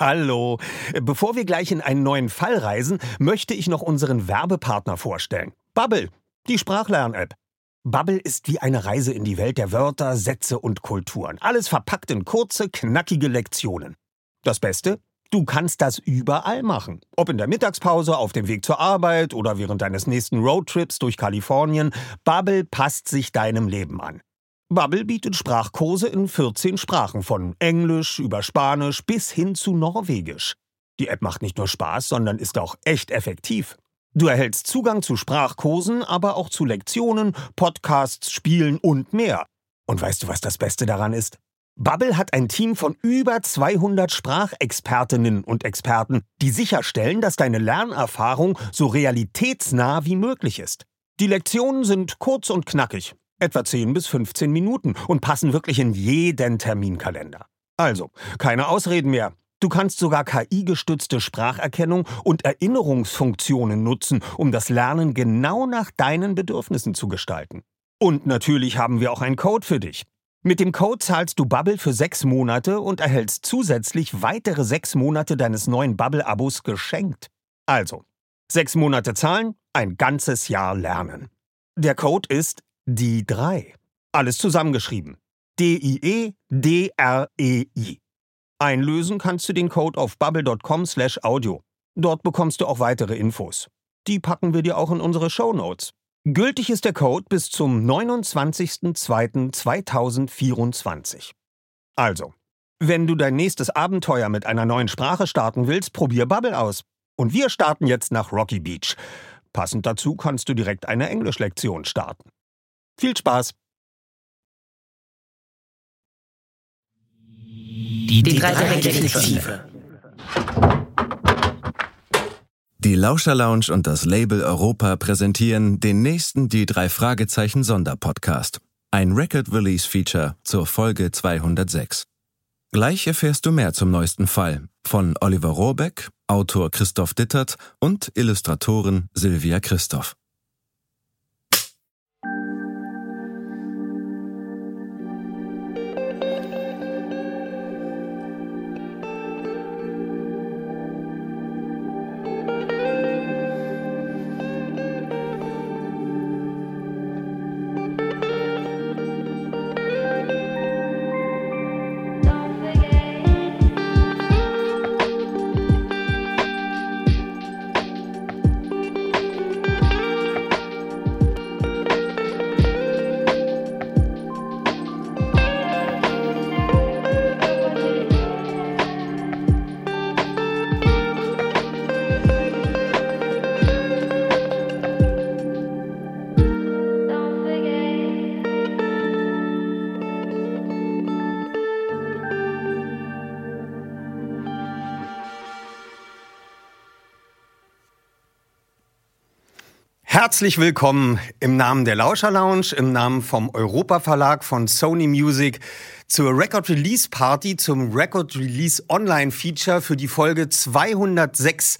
Hallo. Bevor wir gleich in einen neuen Fall reisen, möchte ich noch unseren Werbepartner vorstellen. Bubble, die Sprachlern-App. Bubble ist wie eine Reise in die Welt der Wörter, Sätze und Kulturen. Alles verpackt in kurze, knackige Lektionen. Das Beste? Du kannst das überall machen. Ob in der Mittagspause, auf dem Weg zur Arbeit oder während deines nächsten Roadtrips durch Kalifornien. Bubble passt sich deinem Leben an. Bubble bietet Sprachkurse in 14 Sprachen, von Englisch über Spanisch bis hin zu Norwegisch. Die App macht nicht nur Spaß, sondern ist auch echt effektiv. Du erhältst Zugang zu Sprachkursen, aber auch zu Lektionen, Podcasts, Spielen und mehr. Und weißt du, was das Beste daran ist? Bubble hat ein Team von über 200 Sprachexpertinnen und Experten, die sicherstellen, dass deine Lernerfahrung so realitätsnah wie möglich ist. Die Lektionen sind kurz und knackig, etwa 10 bis 15 Minuten und passen wirklich in jeden Terminkalender. Also, keine Ausreden mehr. Du kannst sogar KI-gestützte Spracherkennung und Erinnerungsfunktionen nutzen, um das Lernen genau nach deinen Bedürfnissen zu gestalten. Und natürlich haben wir auch einen Code für dich. Mit dem Code zahlst du Bubble für sechs Monate und erhältst zusätzlich weitere sechs Monate deines neuen Bubble-Abos geschenkt. Also, sechs Monate zahlen, ein ganzes Jahr lernen. Der Code ist die 3. Alles zusammengeschrieben. D-I-E-D-R-E-I. Einlösen kannst du den Code auf bubble.com slash audio. Dort bekommst du auch weitere Infos. Die packen wir dir auch in unsere Show Notes. Gültig ist der Code bis zum 29.02.2024. Also, wenn du dein nächstes Abenteuer mit einer neuen Sprache starten willst, probier Bubble aus. Und wir starten jetzt nach Rocky Beach. Passend dazu kannst du direkt eine Englischlektion starten. Viel Spaß! Die, die drei Detektive. Die Lauscher Lounge und das Label Europa präsentieren den nächsten Die drei Fragezeichen Sonderpodcast. Ein Record Release Feature zur Folge 206. Gleich erfährst du mehr zum neuesten Fall von Oliver Rohrbeck, Autor Christoph Dittert und Illustratorin Silvia Christoph. Herzlich willkommen im Namen der Lauscher Lounge, im Namen vom Europa Verlag von Sony Music zur Record Release Party, zum Record Release Online Feature für die Folge 206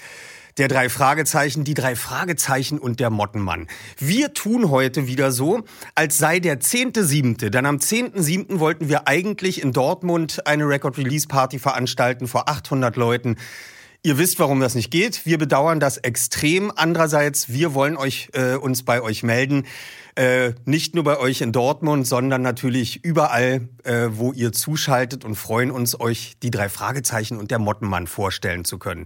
der drei Fragezeichen, die drei Fragezeichen und der Mottenmann. Wir tun heute wieder so, als sei der 10.7., denn am 10.7. wollten wir eigentlich in Dortmund eine Record Release Party veranstalten vor 800 Leuten. Ihr wisst, warum das nicht geht. Wir bedauern das extrem. Andererseits, wir wollen euch äh, uns bei euch melden. Äh, nicht nur bei euch in Dortmund, sondern natürlich überall, äh, wo ihr zuschaltet und freuen uns, euch die drei Fragezeichen und der Mottenmann vorstellen zu können.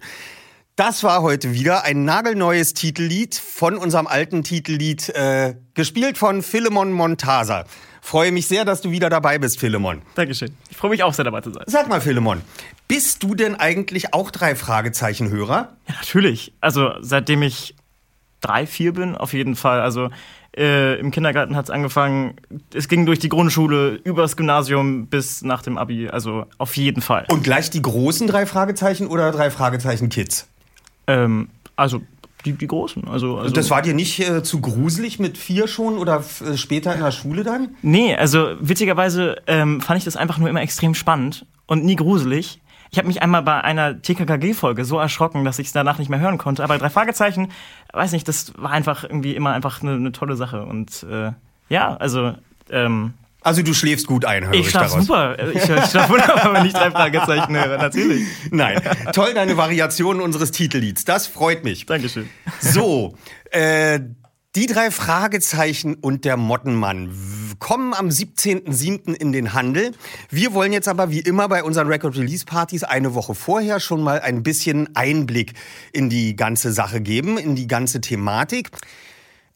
Das war heute wieder ein nagelneues Titellied von unserem alten Titellied, äh, gespielt von Philemon Montasa. Freue mich sehr, dass du wieder dabei bist, Philemon. Dankeschön. Ich freue mich auch sehr dabei zu sein. Sag mal, Philemon, bist du denn eigentlich auch drei Fragezeichen-Hörer? Ja, natürlich. Also seitdem ich drei, vier bin, auf jeden Fall. Also äh, im Kindergarten hat es angefangen. Es ging durch die Grundschule, übers Gymnasium bis nach dem Abi. Also auf jeden Fall. Und gleich die großen drei Fragezeichen oder drei Fragezeichen Kids? Ähm, also die, die Großen. Also, also das war dir nicht äh, zu gruselig mit vier schon oder äh, später in der Schule dann? Nee, also witzigerweise ähm, fand ich das einfach nur immer extrem spannend und nie gruselig. Ich habe mich einmal bei einer TKKG-Folge so erschrocken, dass ich es danach nicht mehr hören konnte. Aber drei Fragezeichen, weiß nicht, das war einfach irgendwie immer einfach eine, eine tolle Sache. Und äh, ja, also ähm, Also du schläfst gut ein, höre ich, ich schlaf daraus. super. Ich, ich schlaf wunderbar, wenn ich drei Fragezeichen höre, natürlich. Nein, toll deine Variation unseres Titellieds. Das freut mich. Dankeschön. So, äh, die drei Fragezeichen und der Mottenmann kommen am 17.07. in den Handel. Wir wollen jetzt aber wie immer bei unseren Record Release Partys eine Woche vorher schon mal ein bisschen Einblick in die ganze Sache geben, in die ganze Thematik.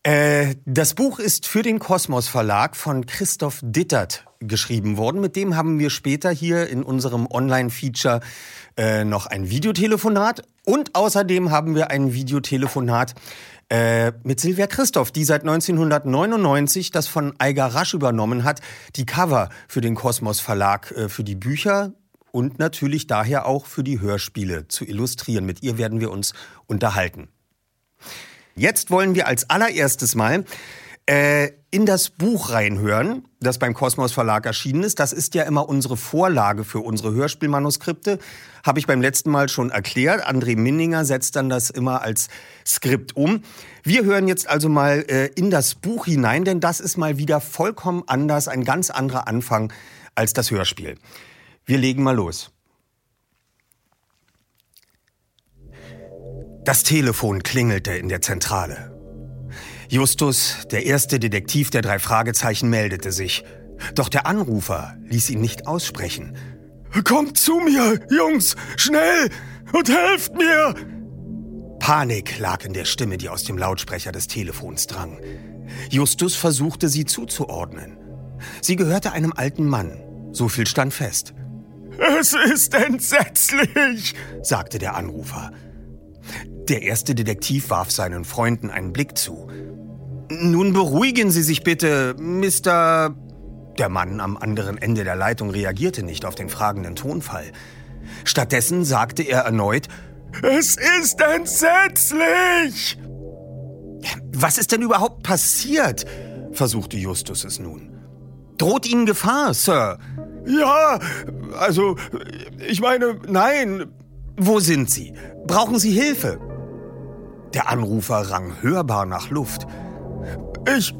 Äh, das Buch ist für den Kosmos Verlag von Christoph Dittert geschrieben worden. Mit dem haben wir später hier in unserem Online-Feature äh, noch ein Videotelefonat. Und außerdem haben wir ein Videotelefonat äh, mit Silvia Christoph, die seit 1999 das von Eiger Rasch übernommen hat, die Cover für den Kosmos Verlag, äh, für die Bücher und natürlich daher auch für die Hörspiele zu illustrieren. Mit ihr werden wir uns unterhalten. Jetzt wollen wir als allererstes mal äh, in das Buch reinhören, das beim Kosmos Verlag erschienen ist. Das ist ja immer unsere Vorlage für unsere Hörspielmanuskripte. Habe ich beim letzten Mal schon erklärt. André Minninger setzt dann das immer als Skript um. Wir hören jetzt also mal äh, in das Buch hinein, denn das ist mal wieder vollkommen anders, ein ganz anderer Anfang als das Hörspiel. Wir legen mal los. Das Telefon klingelte in der Zentrale. Justus, der erste Detektiv der drei Fragezeichen, meldete sich. Doch der Anrufer ließ ihn nicht aussprechen. Kommt zu mir, Jungs, schnell und helft mir! Panik lag in der Stimme, die aus dem Lautsprecher des Telefons drang. Justus versuchte sie zuzuordnen. Sie gehörte einem alten Mann. So viel stand fest. Es ist entsetzlich, sagte der Anrufer. Der erste Detektiv warf seinen Freunden einen Blick zu. Nun beruhigen Sie sich bitte, Mr. Der Mann am anderen Ende der Leitung reagierte nicht auf den fragenden Tonfall. Stattdessen sagte er erneut, Es ist entsetzlich! Was ist denn überhaupt passiert? versuchte Justus es nun. Droht Ihnen Gefahr, Sir? Ja, also, ich meine, nein. Wo sind Sie? Brauchen Sie Hilfe? Der Anrufer rang hörbar nach Luft. Ich.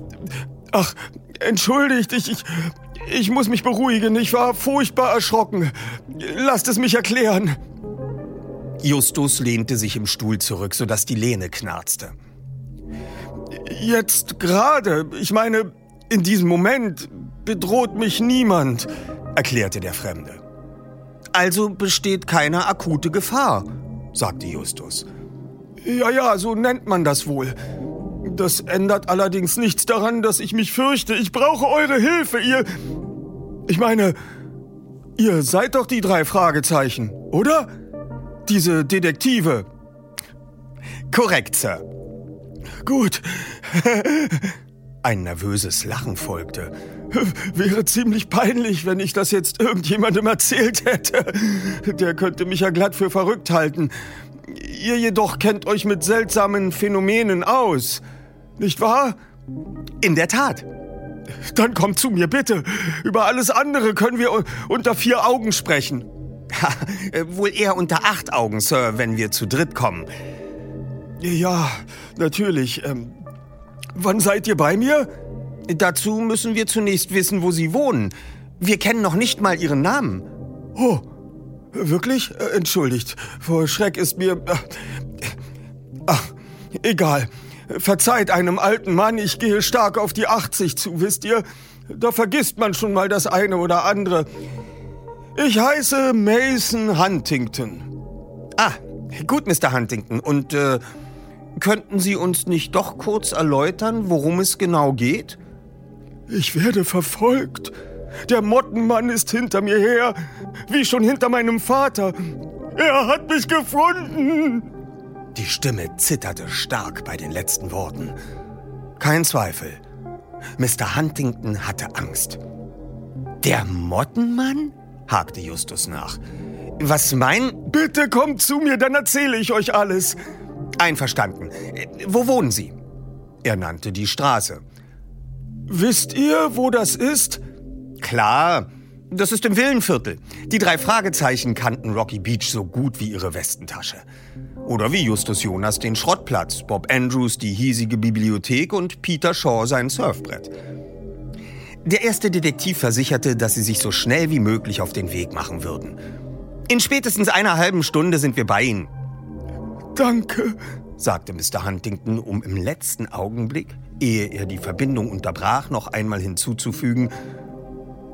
Ach, entschuldigt, ich, ich. Ich muss mich beruhigen. Ich war furchtbar erschrocken. Lasst es mich erklären. Justus lehnte sich im Stuhl zurück, sodass die Lehne knarzte. Jetzt gerade, ich meine, in diesem Moment bedroht mich niemand, erklärte der Fremde. Also besteht keine akute Gefahr, sagte Justus. Ja, ja, so nennt man das wohl. Das ändert allerdings nichts daran, dass ich mich fürchte. Ich brauche eure Hilfe, ihr... Ich meine, ihr seid doch die drei Fragezeichen, oder? Diese Detektive. Korrekt, Sir. Gut. Ein nervöses Lachen folgte. Wäre ziemlich peinlich, wenn ich das jetzt irgendjemandem erzählt hätte. Der könnte mich ja glatt für verrückt halten. Ihr jedoch kennt euch mit seltsamen Phänomenen aus. Nicht wahr? In der Tat. Dann kommt zu mir, bitte. Über alles andere können wir unter vier Augen sprechen. Ha, äh, wohl eher unter acht Augen, Sir, wenn wir zu dritt kommen. Ja, natürlich. Ähm, wann seid ihr bei mir? Dazu müssen wir zunächst wissen, wo Sie wohnen. Wir kennen noch nicht mal Ihren Namen. Oh, wirklich? Äh, Entschuldigt. Vor Schreck ist mir... Äh, ach, egal. Verzeiht einem alten Mann, ich gehe stark auf die 80 zu, wisst ihr? Da vergisst man schon mal das eine oder andere. Ich heiße Mason Huntington. Ah, gut, Mr. Huntington. Und äh, könnten Sie uns nicht doch kurz erläutern, worum es genau geht? Ich werde verfolgt. Der Mottenmann ist hinter mir her, wie schon hinter meinem Vater. Er hat mich gefunden. Die Stimme zitterte stark bei den letzten Worten. Kein Zweifel. Mr. Huntington hatte Angst. Der Mottenmann? hakte Justus nach. Was mein? Bitte kommt zu mir, dann erzähle ich euch alles. Einverstanden. Wo wohnen Sie? Er nannte die Straße. Wisst ihr, wo das ist? Klar, das ist im Villenviertel. Die drei Fragezeichen kannten Rocky Beach so gut wie ihre Westentasche. Oder wie Justus Jonas den Schrottplatz, Bob Andrews die hiesige Bibliothek und Peter Shaw sein Surfbrett. Der erste Detektiv versicherte, dass sie sich so schnell wie möglich auf den Weg machen würden. In spätestens einer halben Stunde sind wir bei Ihnen. Danke, sagte Mr. Huntington, um im letzten Augenblick, ehe er die Verbindung unterbrach, noch einmal hinzuzufügen,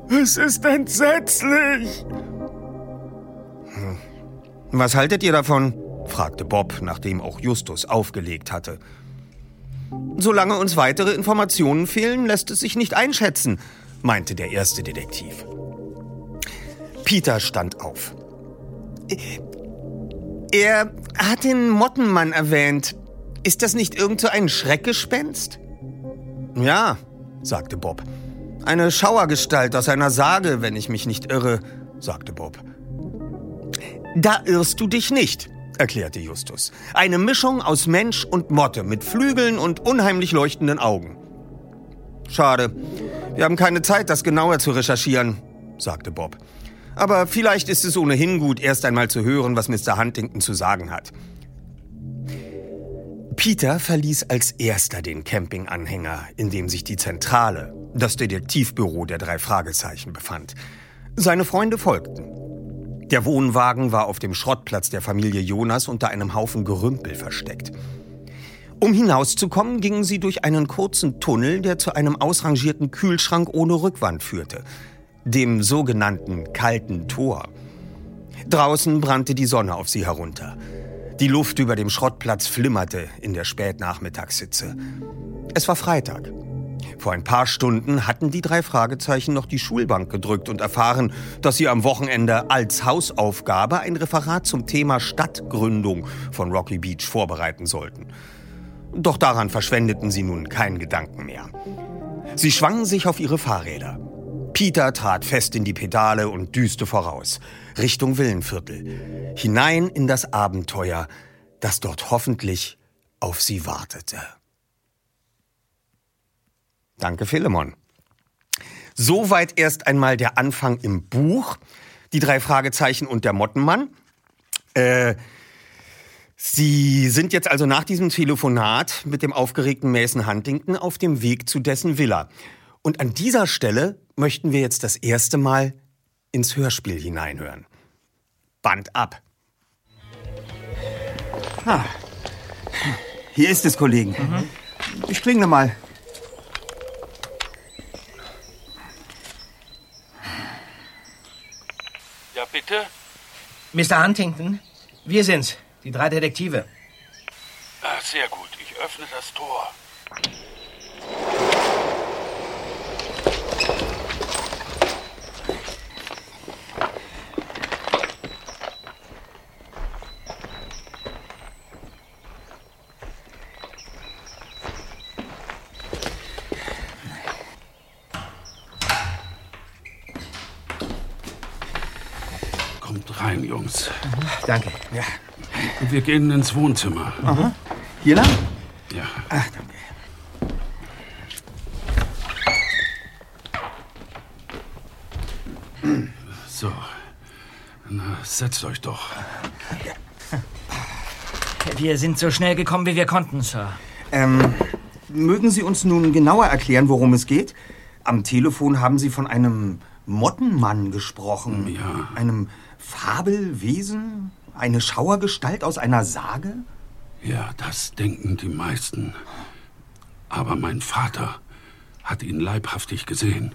es ist entsetzlich. Was haltet ihr davon? fragte Bob, nachdem auch Justus aufgelegt hatte. Solange uns weitere Informationen fehlen, lässt es sich nicht einschätzen, meinte der erste Detektiv. Peter stand auf. Er hat den Mottenmann erwähnt. Ist das nicht irgend so ein Schreckgespenst? Ja, sagte Bob. Eine Schauergestalt aus einer Sage, wenn ich mich nicht irre, sagte Bob. Da irrst du dich nicht, erklärte Justus. Eine Mischung aus Mensch und Motte mit Flügeln und unheimlich leuchtenden Augen. Schade. Wir haben keine Zeit, das genauer zu recherchieren, sagte Bob. Aber vielleicht ist es ohnehin gut, erst einmal zu hören, was Mr. Huntington zu sagen hat. Peter verließ als erster den Campinganhänger, in dem sich die Zentrale, das Detektivbüro der drei Fragezeichen, befand. Seine Freunde folgten. Der Wohnwagen war auf dem Schrottplatz der Familie Jonas unter einem Haufen Gerümpel versteckt. Um hinauszukommen, gingen sie durch einen kurzen Tunnel, der zu einem ausrangierten Kühlschrank ohne Rückwand führte, dem sogenannten kalten Tor. Draußen brannte die Sonne auf sie herunter. Die Luft über dem Schrottplatz flimmerte in der Spätnachmittagssitze. Es war Freitag. Vor ein paar Stunden hatten die drei Fragezeichen noch die Schulbank gedrückt und erfahren, dass sie am Wochenende als Hausaufgabe ein Referat zum Thema Stadtgründung von Rocky Beach vorbereiten sollten. Doch daran verschwendeten sie nun keinen Gedanken mehr. Sie schwangen sich auf ihre Fahrräder. Peter trat fest in die Pedale und düste voraus, Richtung Villenviertel, hinein in das Abenteuer, das dort hoffentlich auf sie wartete. Danke, Philemon. Soweit erst einmal der Anfang im Buch. Die drei Fragezeichen und der Mottenmann. Äh, Sie sind jetzt also nach diesem Telefonat mit dem aufgeregten Mason Huntington auf dem Weg zu dessen Villa. Und an dieser Stelle möchten wir jetzt das erste Mal ins Hörspiel hineinhören. Band ab. Ah, hier ist es, Kollegen. Mhm. Ich klingle mal. bitte? Mr. Huntington, wir sind's, die drei Detektive. Ach, sehr gut, ich öffne das Tor. rein, Jungs. Danke. Ja. Wir gehen ins Wohnzimmer. Aha. Hier lang? Ja. Ach, danke. So. Na, setzt euch doch. Wir sind so schnell gekommen, wie wir konnten, Sir. Ähm, mögen Sie uns nun genauer erklären, worum es geht? Am Telefon haben Sie von einem Mottenmann gesprochen. Ja. Einem Fabelwesen? Eine Schauergestalt aus einer Sage? Ja, das denken die meisten. Aber mein Vater hat ihn leibhaftig gesehen.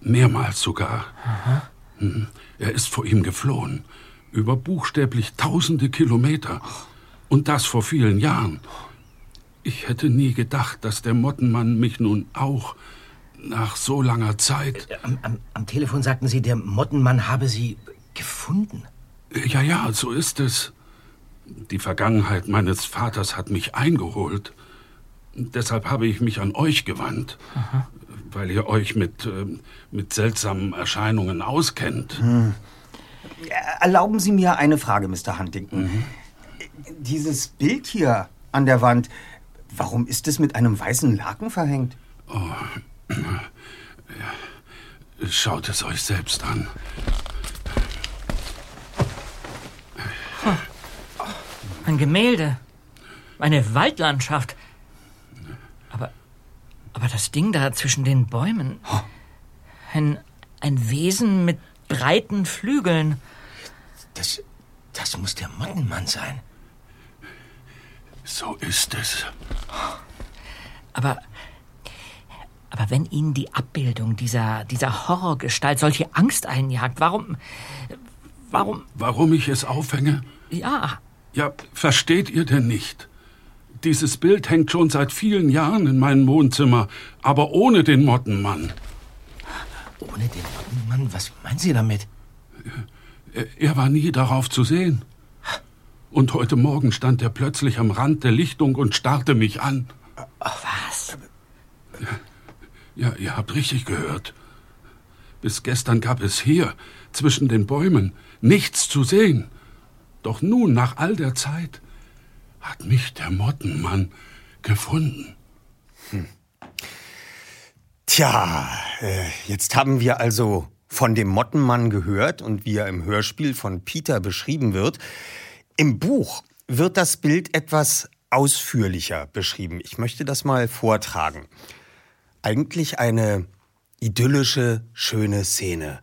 Mehrmals sogar. Aha. Mhm. Er ist vor ihm geflohen. Über buchstäblich tausende Kilometer. Und das vor vielen Jahren. Ich hätte nie gedacht, dass der Mottenmann mich nun auch nach so langer Zeit. Äh, am, am, am Telefon sagten Sie, der Mottenmann habe Sie Gefunden? Ja, ja, so ist es. Die Vergangenheit meines Vaters hat mich eingeholt. Deshalb habe ich mich an euch gewandt, Aha. weil ihr euch mit, äh, mit seltsamen Erscheinungen auskennt. Hm. Erlauben Sie mir eine Frage, Mr. Huntington. Mhm. Dieses Bild hier an der Wand, warum ist es mit einem weißen Laken verhängt? Oh. Schaut es euch selbst an. Ein Gemälde. Eine Waldlandschaft. Aber, aber das Ding da zwischen den Bäumen. Ein, ein Wesen mit breiten Flügeln. Das, das muss der Mottenmann sein. So ist es. Aber, aber wenn Ihnen die Abbildung dieser, dieser Horrorgestalt solche Angst einjagt, warum, warum? Warum ich es aufhänge? Ja. Ja, versteht ihr denn nicht? Dieses Bild hängt schon seit vielen Jahren in meinem Wohnzimmer, aber ohne den Mottenmann. Ohne den Mottenmann? Was meinen Sie damit? Er, er war nie darauf zu sehen. Und heute Morgen stand er plötzlich am Rand der Lichtung und starrte mich an. Was? Ja, ihr habt richtig gehört. Bis gestern gab es hier, zwischen den Bäumen, nichts zu sehen. Doch nun, nach all der Zeit, hat mich der Mottenmann gefunden. Hm. Tja, äh, jetzt haben wir also von dem Mottenmann gehört und wie er im Hörspiel von Peter beschrieben wird. Im Buch wird das Bild etwas ausführlicher beschrieben. Ich möchte das mal vortragen. Eigentlich eine idyllische, schöne Szene.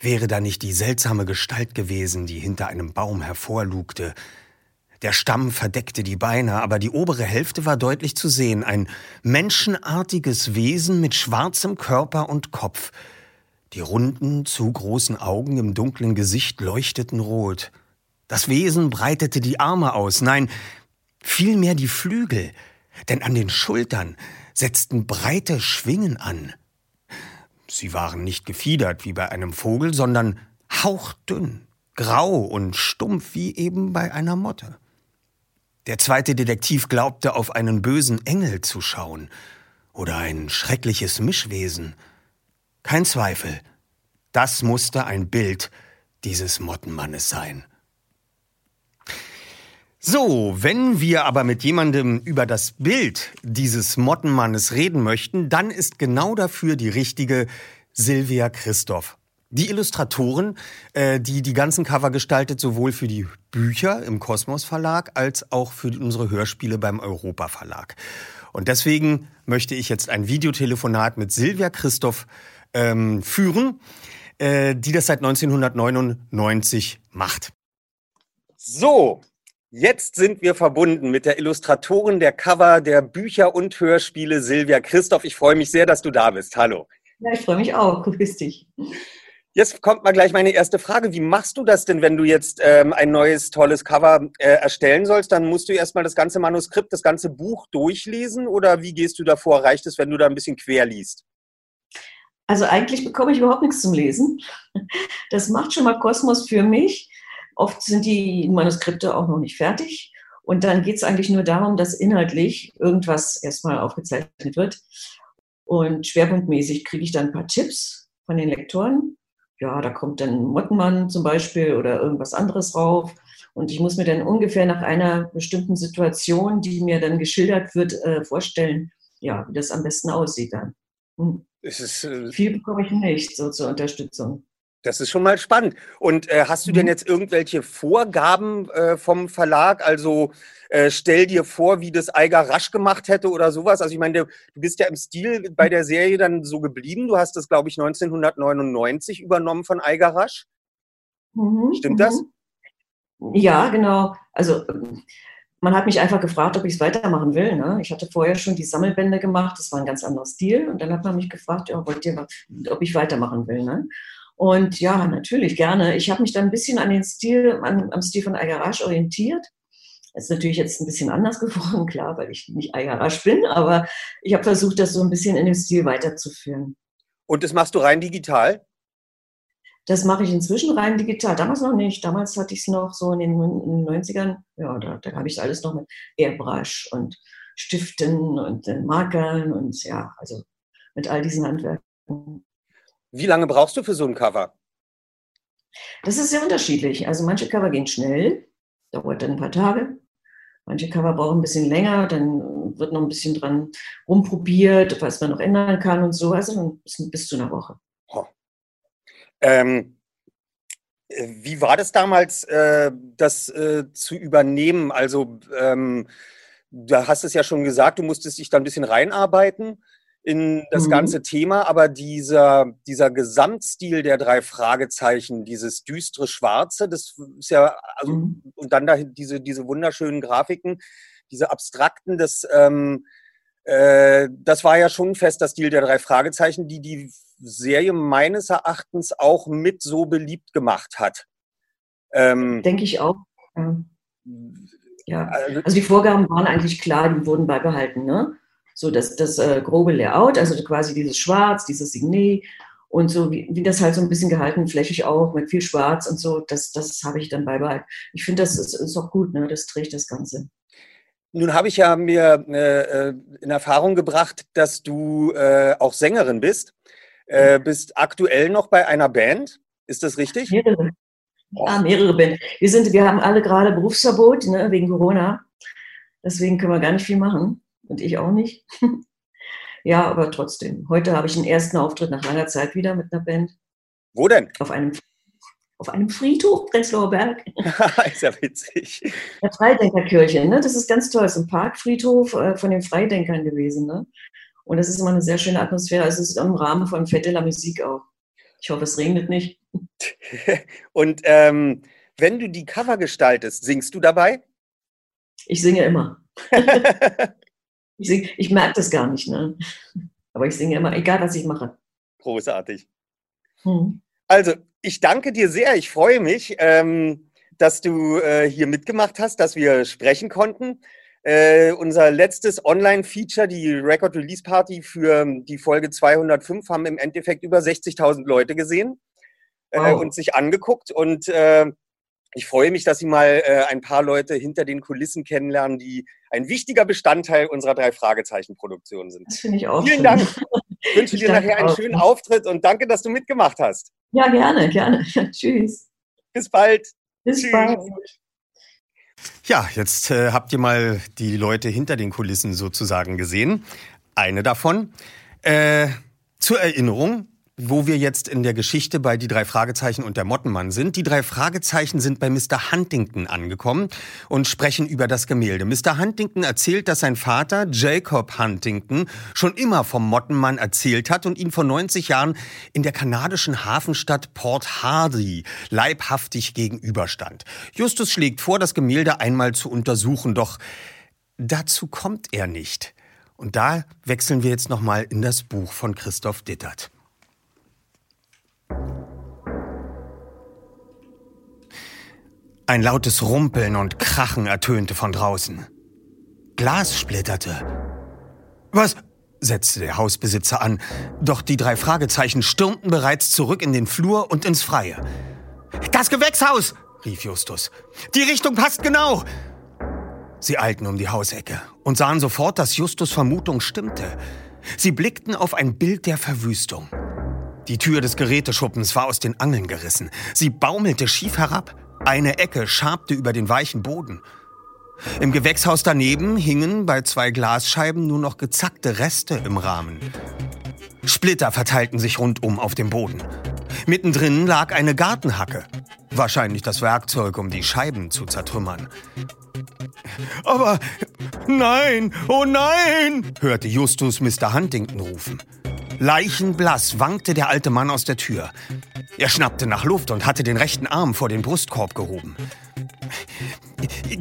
Wäre da nicht die seltsame Gestalt gewesen, die hinter einem Baum hervorlugte, der Stamm verdeckte die Beine, aber die obere Hälfte war deutlich zu sehen. Ein menschenartiges Wesen mit schwarzem Körper und Kopf. Die runden, zu großen Augen im dunklen Gesicht leuchteten rot. Das Wesen breitete die Arme aus, nein, vielmehr die Flügel, denn an den Schultern setzten breite Schwingen an. Sie waren nicht gefiedert wie bei einem Vogel, sondern hauchdünn, grau und stumpf wie eben bei einer Motte. Der zweite Detektiv glaubte, auf einen bösen Engel zu schauen oder ein schreckliches Mischwesen. Kein Zweifel, das musste ein Bild dieses Mottenmannes sein. So, wenn wir aber mit jemandem über das Bild dieses Mottenmannes reden möchten, dann ist genau dafür die richtige Silvia Christoph. Die Illustratoren, äh, die die ganzen Cover gestaltet, sowohl für die Bücher im Kosmos Verlag als auch für unsere Hörspiele beim Europa Verlag. Und deswegen möchte ich jetzt ein Videotelefonat mit Silvia Christoph ähm, führen, äh, die das seit 1999 macht. So, Jetzt sind wir verbunden mit der Illustratorin der Cover der Bücher und Hörspiele Silvia Christoph. Ich freue mich sehr, dass du da bist. Hallo. Ja, ich freue mich auch. Grüß dich. Jetzt kommt mal gleich meine erste Frage. Wie machst du das denn, wenn du jetzt ähm, ein neues, tolles Cover äh, erstellen sollst? Dann musst du erstmal das ganze Manuskript, das ganze Buch durchlesen oder wie gehst du davor? Reicht es, wenn du da ein bisschen quer liest? Also eigentlich bekomme ich überhaupt nichts zum Lesen. Das macht schon mal Kosmos für mich. Oft sind die Manuskripte auch noch nicht fertig. Und dann geht es eigentlich nur darum, dass inhaltlich irgendwas erstmal aufgezeichnet wird. Und schwerpunktmäßig kriege ich dann ein paar Tipps von den Lektoren ja, da kommt dann Mottenmann zum Beispiel oder irgendwas anderes rauf. Und ich muss mir dann ungefähr nach einer bestimmten Situation, die mir dann geschildert wird, äh, vorstellen, ja, wie das am besten aussieht dann. Hm. Ist, äh, Viel bekomme ich nicht so zur Unterstützung. Das ist schon mal spannend. Und äh, hast du denn mhm. jetzt irgendwelche Vorgaben äh, vom Verlag? Also äh, stell dir vor, wie das Eiger rasch gemacht hätte oder sowas. Also ich meine, du bist ja im Stil bei der Serie dann so geblieben. Du hast das, glaube ich, 1999 übernommen von Eiger rasch. Mhm. Stimmt mhm. das? Ja, genau. Also man hat mich einfach gefragt, ob ich es weitermachen will. Ne? Ich hatte vorher schon die Sammelbände gemacht, das war ein ganz anderer Stil. Und dann hat man mich gefragt, ja, wollt ihr, ob ich weitermachen will. Ne? Und ja, natürlich gerne. Ich habe mich dann ein bisschen an den Stil, an, am Stil von Agarash orientiert. Das ist natürlich jetzt ein bisschen anders geworden, klar, weil ich nicht Agarash bin, aber ich habe versucht, das so ein bisschen in dem Stil weiterzuführen. Und das machst du rein digital? Das mache ich inzwischen rein digital. Damals noch nicht. Damals hatte ich es noch so in den, in den 90ern. Ja, da, da habe ich alles noch mit Airbrush und Stiften und äh, Markern und ja, also mit all diesen Handwerken. Wie lange brauchst du für so ein Cover? Das ist sehr unterschiedlich. Also manche Cover gehen schnell, dauert dann ein paar Tage. Manche Cover brauchen ein bisschen länger, dann wird noch ein bisschen dran rumprobiert, was man noch ändern kann und so. Also dann bis, bis zu einer Woche. Oh. Ähm, wie war das damals, äh, das äh, zu übernehmen? Also, ähm, da hast es ja schon gesagt, du musstest dich da ein bisschen reinarbeiten. In das Mhm. ganze Thema, aber dieser, dieser Gesamtstil der drei Fragezeichen, dieses düstere Schwarze, das ist ja, also, Mhm. und dann da diese, diese wunderschönen Grafiken, diese abstrakten, das, ähm, äh, das war ja schon ein fester Stil der drei Fragezeichen, die die Serie meines Erachtens auch mit so beliebt gemacht hat. Ähm, Denke ich auch. Ja. ja. also, Also die Vorgaben waren eigentlich klar, die wurden beibehalten. Ne? So das, das äh, grobe Layout, also quasi dieses Schwarz, dieses Signet und so, wie, wie das halt so ein bisschen gehalten, flächig auch, mit viel Schwarz und so, das, das habe ich dann beibehalten. Ich finde, das ist, ist auch gut, ne? das trägt das Ganze. Nun habe ich ja mir äh, in Erfahrung gebracht, dass du äh, auch Sängerin bist. Äh, bist aktuell noch bei einer Band. Ist das richtig? Mehrere. Ja, mehrere Bands. Wir, sind, wir haben alle gerade Berufsverbot ne, wegen Corona. Deswegen können wir gar nicht viel machen. Und ich auch nicht. ja, aber trotzdem. Heute habe ich einen ersten Auftritt nach langer Zeit wieder mit einer Band. Wo denn? Auf einem, auf einem Friedhof, Prenzlauer Berg. ist ja witzig. Der Freidenkerkirche, ne? Das ist ganz toll. Das ist ein Parkfriedhof äh, von den Freidenkern gewesen, ne? Und das ist immer eine sehr schöne Atmosphäre. Also es ist im Rahmen von Fête de la Musique auch. Ich hoffe, es regnet nicht. Und ähm, wenn du die Cover gestaltest, singst du dabei? Ich singe immer. Ich, sing, ich merke das gar nicht, ne? Aber ich singe immer, egal was ich mache. Großartig. Hm. Also, ich danke dir sehr. Ich freue mich, ähm, dass du äh, hier mitgemacht hast, dass wir sprechen konnten. Äh, unser letztes Online-Feature, die Record Release Party für die Folge 205, haben im Endeffekt über 60.000 Leute gesehen äh, Wow. und sich angeguckt. Und äh, ich freue mich, dass Sie mal äh, ein paar Leute hinter den Kulissen kennenlernen, die ein wichtiger Bestandteil unserer drei Fragezeichen-Produktion sind. Das finde ich auch. Vielen schön. Dank. Ich wünsche Ich dir nachher einen auch. schönen Auftritt und danke, dass du mitgemacht hast. Ja, gerne, gerne. Tschüss. Bis bald. Bis Tschüss. bald. Ja, jetzt äh, habt ihr mal die Leute hinter den Kulissen sozusagen gesehen. Eine davon. Äh, zur Erinnerung, wo wir jetzt in der Geschichte bei die drei Fragezeichen und der Mottenmann sind. Die drei Fragezeichen sind bei Mr. Huntington angekommen und sprechen über das Gemälde. Mr. Huntington erzählt, dass sein Vater Jacob Huntington schon immer vom Mottenmann erzählt hat und ihn vor 90 Jahren in der kanadischen Hafenstadt Port Hardy leibhaftig gegenüberstand. Justus schlägt vor, das Gemälde einmal zu untersuchen, doch dazu kommt er nicht. Und da wechseln wir jetzt nochmal in das Buch von Christoph Dittert. Ein lautes Rumpeln und Krachen ertönte von draußen. Glas splitterte. Was? setzte der Hausbesitzer an, doch die drei Fragezeichen stürmten bereits zurück in den Flur und ins Freie. Das Gewächshaus! rief Justus. Die Richtung passt genau! Sie eilten um die Hausecke und sahen sofort, dass Justus Vermutung stimmte. Sie blickten auf ein Bild der Verwüstung. Die Tür des Geräteschuppens war aus den Angeln gerissen. Sie baumelte schief herab. Eine Ecke schabte über den weichen Boden. Im Gewächshaus daneben hingen bei zwei Glasscheiben nur noch gezackte Reste im Rahmen. Splitter verteilten sich rundum auf dem Boden. Mittendrin lag eine Gartenhacke. Wahrscheinlich das Werkzeug, um die Scheiben zu zertrümmern. Aber nein, oh nein, hörte Justus Mr. Huntington rufen. Leichenblass wankte der alte Mann aus der Tür. Er schnappte nach Luft und hatte den rechten Arm vor den Brustkorb gehoben.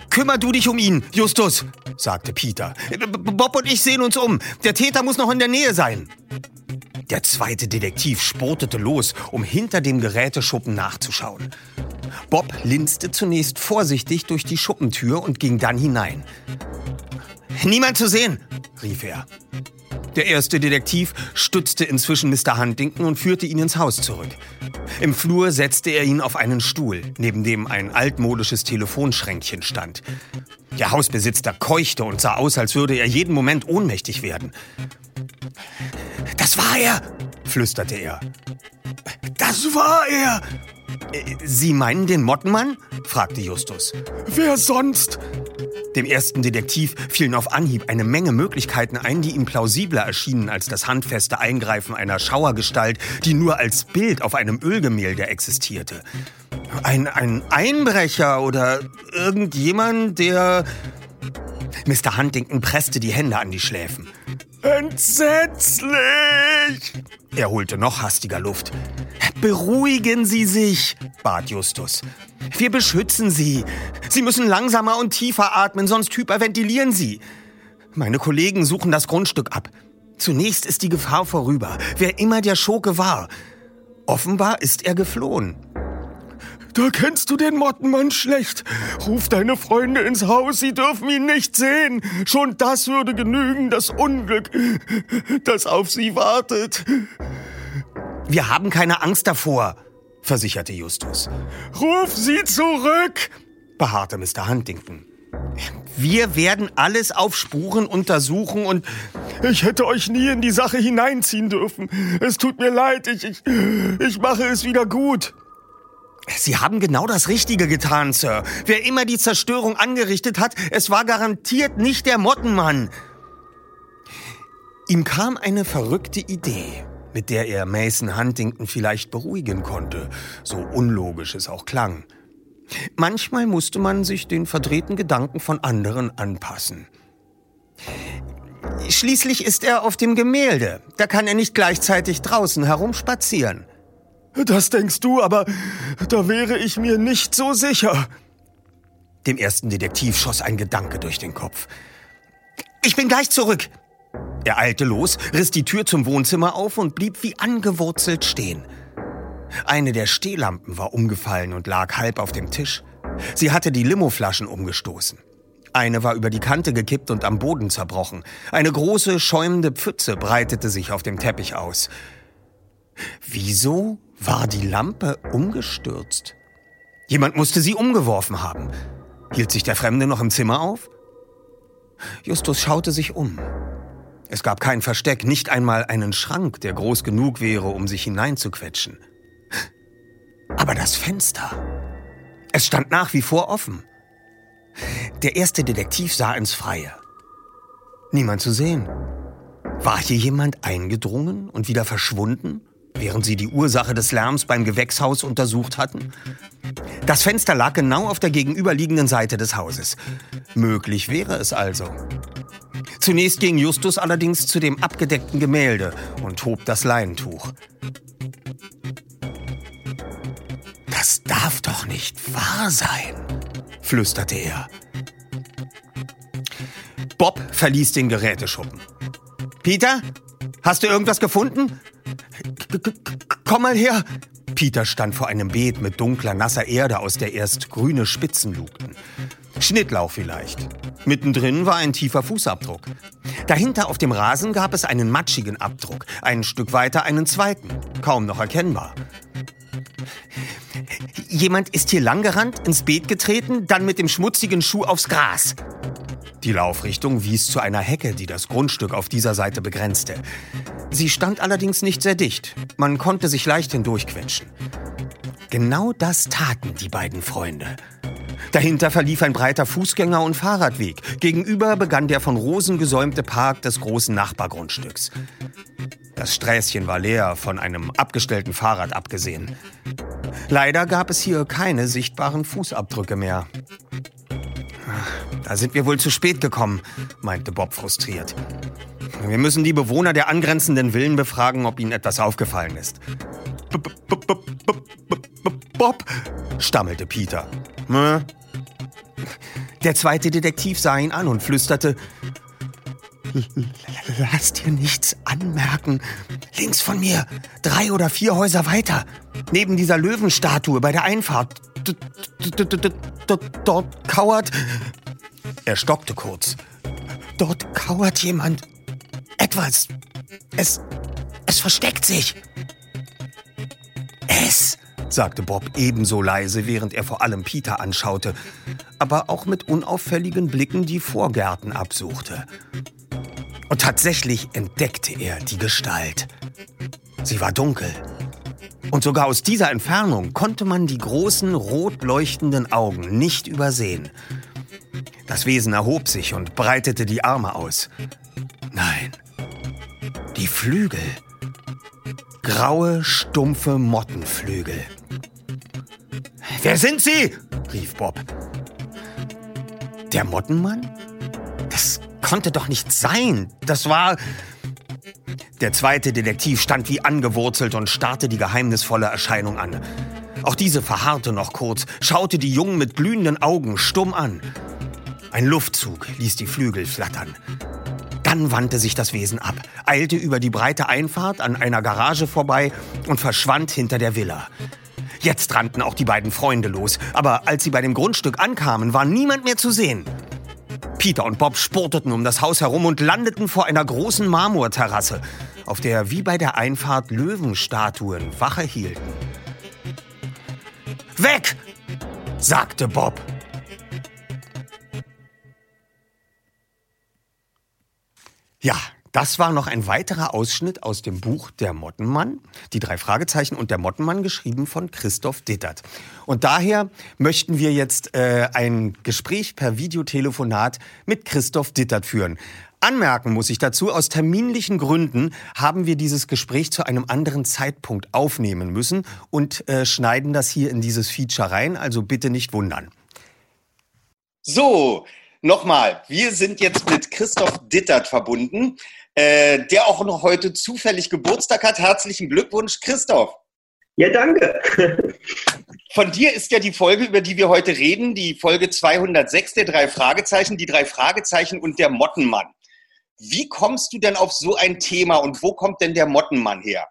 Kümmer du dich um ihn, Justus, sagte Peter. Bob und ich sehen uns um. Der Täter muss noch in der Nähe sein. Der zweite Detektiv spurtete los, um hinter dem Geräteschuppen nachzuschauen. Bob linste zunächst vorsichtig durch die Schuppentür und ging dann hinein. Niemand zu sehen, rief er. Der erste Detektiv stützte inzwischen Mr. Huntington und führte ihn ins Haus zurück. Im Flur setzte er ihn auf einen Stuhl, neben dem ein altmodisches Telefonschränkchen stand. Der Hausbesitzer keuchte und sah aus, als würde er jeden Moment ohnmächtig werden. Das war er, flüsterte er. Das war er! Äh, Sie meinen den Mottenmann? fragte Justus. Wer sonst? Dem ersten Detektiv fielen auf Anhieb eine Menge Möglichkeiten ein, die ihm plausibler erschienen als das handfeste Eingreifen einer Schauergestalt, die nur als Bild auf einem Ölgemälde existierte. Ein, ein Einbrecher oder irgendjemand, der... Mr. Huntington presste die Hände an die Schläfen. Entsetzlich! Er holte noch hastiger Luft. Beruhigen Sie sich, bat Justus. Wir beschützen Sie. Sie müssen langsamer und tiefer atmen, sonst hyperventilieren Sie. Meine Kollegen suchen das Grundstück ab. Zunächst ist die Gefahr vorüber, wer immer der Schurke war. Offenbar ist er geflohen. Da kennst du den Mottenmann schlecht. Ruf deine Freunde ins Haus, sie dürfen ihn nicht sehen. Schon das würde genügen, das Unglück, das auf sie wartet. Wir haben keine Angst davor, versicherte Justus. Ruf sie zurück, beharrte Mr. Huntington. Wir werden alles auf Spuren untersuchen und ich hätte euch nie in die Sache hineinziehen dürfen. Es tut mir leid, ich, ich, ich mache es wieder gut. Sie haben genau das Richtige getan, Sir. Wer immer die Zerstörung angerichtet hat, es war garantiert nicht der Mottenmann. Ihm kam eine verrückte Idee, mit der er Mason Huntington vielleicht beruhigen konnte, so unlogisch es auch klang. Manchmal musste man sich den verdrehten Gedanken von anderen anpassen. Schließlich ist er auf dem Gemälde. Da kann er nicht gleichzeitig draußen herumspazieren. Das denkst du, aber da wäre ich mir nicht so sicher. Dem ersten Detektiv schoss ein Gedanke durch den Kopf. Ich bin gleich zurück. Er eilte los, riss die Tür zum Wohnzimmer auf und blieb wie angewurzelt stehen. Eine der Stehlampen war umgefallen und lag halb auf dem Tisch. Sie hatte die Limoflaschen umgestoßen. Eine war über die Kante gekippt und am Boden zerbrochen. Eine große, schäumende Pfütze breitete sich auf dem Teppich aus. Wieso war die Lampe umgestürzt? Jemand musste sie umgeworfen haben. Hielt sich der Fremde noch im Zimmer auf? Justus schaute sich um. Es gab kein Versteck, nicht einmal einen Schrank, der groß genug wäre, um sich hineinzuquetschen. Aber das Fenster. Es stand nach wie vor offen. Der erste Detektiv sah ins Freie. Niemand zu sehen. War hier jemand eingedrungen und wieder verschwunden? Während sie die Ursache des Lärms beim Gewächshaus untersucht hatten? Das Fenster lag genau auf der gegenüberliegenden Seite des Hauses. Möglich wäre es also. Zunächst ging Justus allerdings zu dem abgedeckten Gemälde und hob das Leintuch. Das darf doch nicht wahr sein, flüsterte er. Bob verließ den Geräteschuppen. Peter, hast du irgendwas gefunden? Komm mal her! Peter stand vor einem Beet mit dunkler, nasser Erde, aus der erst grüne Spitzen lugten. Schnittlauch vielleicht. Mittendrin war ein tiefer Fußabdruck. Dahinter auf dem Rasen gab es einen matschigen Abdruck, ein Stück weiter einen zweiten, kaum noch erkennbar. Jemand ist hier langgerannt, ins Beet getreten, dann mit dem schmutzigen Schuh aufs Gras. Die Laufrichtung wies zu einer Hecke, die das Grundstück auf dieser Seite begrenzte. Sie stand allerdings nicht sehr dicht. Man konnte sich leicht hindurchquetschen. Genau das taten die beiden Freunde. Dahinter verlief ein breiter Fußgänger- und Fahrradweg. Gegenüber begann der von Rosen gesäumte Park des großen Nachbargrundstücks. Das Sträßchen war leer, von einem abgestellten Fahrrad abgesehen. Leider gab es hier keine sichtbaren Fußabdrücke mehr. Da sind wir wohl zu spät gekommen, meinte Bob frustriert. Wir müssen die Bewohner der angrenzenden Villen befragen, ob ihnen etwas aufgefallen ist. Bob, stammelte Peter. Der zweite Detektiv sah ihn an und flüsterte, Lass dir nichts anmerken. Links von mir, drei oder vier Häuser weiter, neben dieser Löwenstatue bei der Einfahrt. Dort kauert. Er stockte kurz. Dort kauert jemand. Etwas. Es. Es versteckt sich. Es, sagte Bob ebenso leise, während er vor allem Peter anschaute, aber auch mit unauffälligen Blicken die Vorgärten absuchte. Und tatsächlich entdeckte er die Gestalt. Sie war dunkel. Und sogar aus dieser Entfernung konnte man die großen rot leuchtenden Augen nicht übersehen. Das Wesen erhob sich und breitete die Arme aus. Nein, die Flügel. Graue, stumpfe Mottenflügel. Wer sind Sie? rief Bob. Der Mottenmann? Das konnte doch nicht sein. Das war. Der zweite Detektiv stand wie angewurzelt und starrte die geheimnisvolle Erscheinung an. Auch diese verharrte noch kurz, schaute die Jungen mit glühenden Augen stumm an. Ein Luftzug ließ die Flügel flattern. Dann wandte sich das Wesen ab, eilte über die breite Einfahrt an einer Garage vorbei und verschwand hinter der Villa. Jetzt rannten auch die beiden Freunde los, aber als sie bei dem Grundstück ankamen, war niemand mehr zu sehen. Peter und Bob spurteten um das Haus herum und landeten vor einer großen Marmorterrasse, auf der wie bei der Einfahrt Löwenstatuen Wache hielten. Weg! sagte Bob. Ja, das war noch ein weiterer Ausschnitt aus dem Buch Der Mottenmann, die drei Fragezeichen und der Mottenmann, geschrieben von Christoph Dittert. Und daher möchten wir jetzt äh, ein Gespräch per Videotelefonat mit Christoph Dittert führen. Anmerken muss ich dazu, aus terminlichen Gründen haben wir dieses Gespräch zu einem anderen Zeitpunkt aufnehmen müssen und äh, schneiden das hier in dieses Feature rein, also bitte nicht wundern. So, nochmal, wir sind jetzt mit Christoph Dittert verbunden äh, der auch noch heute zufällig Geburtstag hat. Herzlichen Glückwunsch, Christoph. Ja, danke. Von dir ist ja die Folge, über die wir heute reden, die Folge 206 der drei Fragezeichen, die drei Fragezeichen und der Mottenmann. Wie kommst du denn auf so ein Thema und wo kommt denn der Mottenmann her?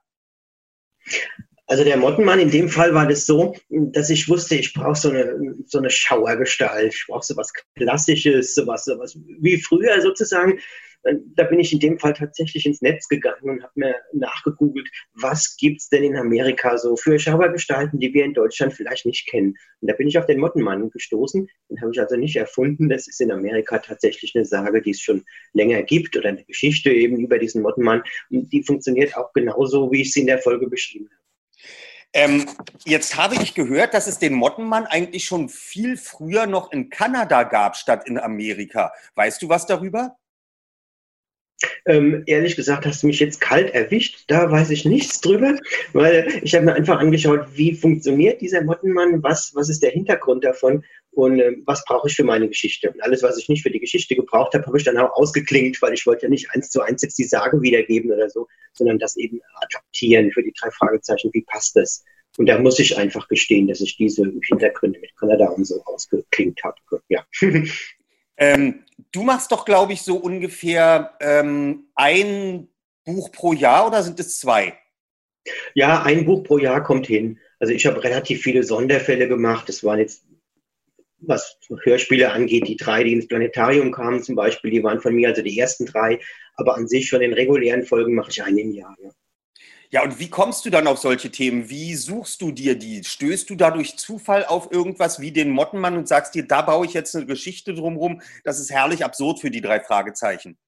Also der Mottenmann, in dem Fall war das so, dass ich wusste, ich brauche so eine, so eine Schauergestalt. Ich brauche so was Klassisches, sowas, sowas wie früher sozusagen. Äh, da bin ich in dem Fall tatsächlich ins Netz gegangen und habe mir nachgegoogelt, was gibt es denn in Amerika so für Schauergestalten, die wir in Deutschland vielleicht nicht kennen. Und da bin ich auf den Mottenmann gestoßen. Den habe ich also nicht erfunden. Das ist in Amerika tatsächlich eine Sage, die es schon länger gibt oder eine Geschichte eben über diesen Mottenmann. Und die funktioniert auch genauso, wie ich sie in der Folge beschrieben habe. Ähm, jetzt habe ich gehört, dass es den Mottenmann eigentlich schon viel früher noch in Kanada gab, statt in Amerika. Weißt du was darüber? Ähm, ehrlich gesagt hast du mich jetzt kalt erwischt. Da weiß ich nichts drüber, weil ich habe mir einfach angeschaut, wie funktioniert dieser Mottenmann, was, was ist der Hintergrund davon und äh, was brauche ich für meine Geschichte. Und alles, was ich nicht für die Geschichte gebraucht habe, habe ich dann auch ausgeklingt, weil ich wollte ja nicht eins zu eins jetzt die Sage wiedergeben oder so, sondern das eben adaptieren für die drei Fragezeichen. Wie passt das? Und da muss ich einfach gestehen, dass ich diese Hintergründe mit Kanada und so ausgeklingt habe. Ja. Ähm, du machst doch, glaube ich, so ungefähr ähm, ein Buch pro Jahr oder sind es zwei? Ja, ein Buch pro Jahr kommt hin. Also ich habe relativ viele Sonderfälle gemacht. Das waren jetzt, was Hörspiele angeht, die drei, die ins Planetarium kamen zum Beispiel, die waren von mir, also die ersten drei. Aber an sich von den regulären Folgen mache ich einen im Jahr. Ja. Ja, und wie kommst du dann auf solche Themen? Wie suchst du dir die? Stößt du da durch Zufall auf irgendwas wie den Mottenmann und sagst dir, da baue ich jetzt eine Geschichte drumherum? Das ist herrlich absurd für die drei Fragezeichen.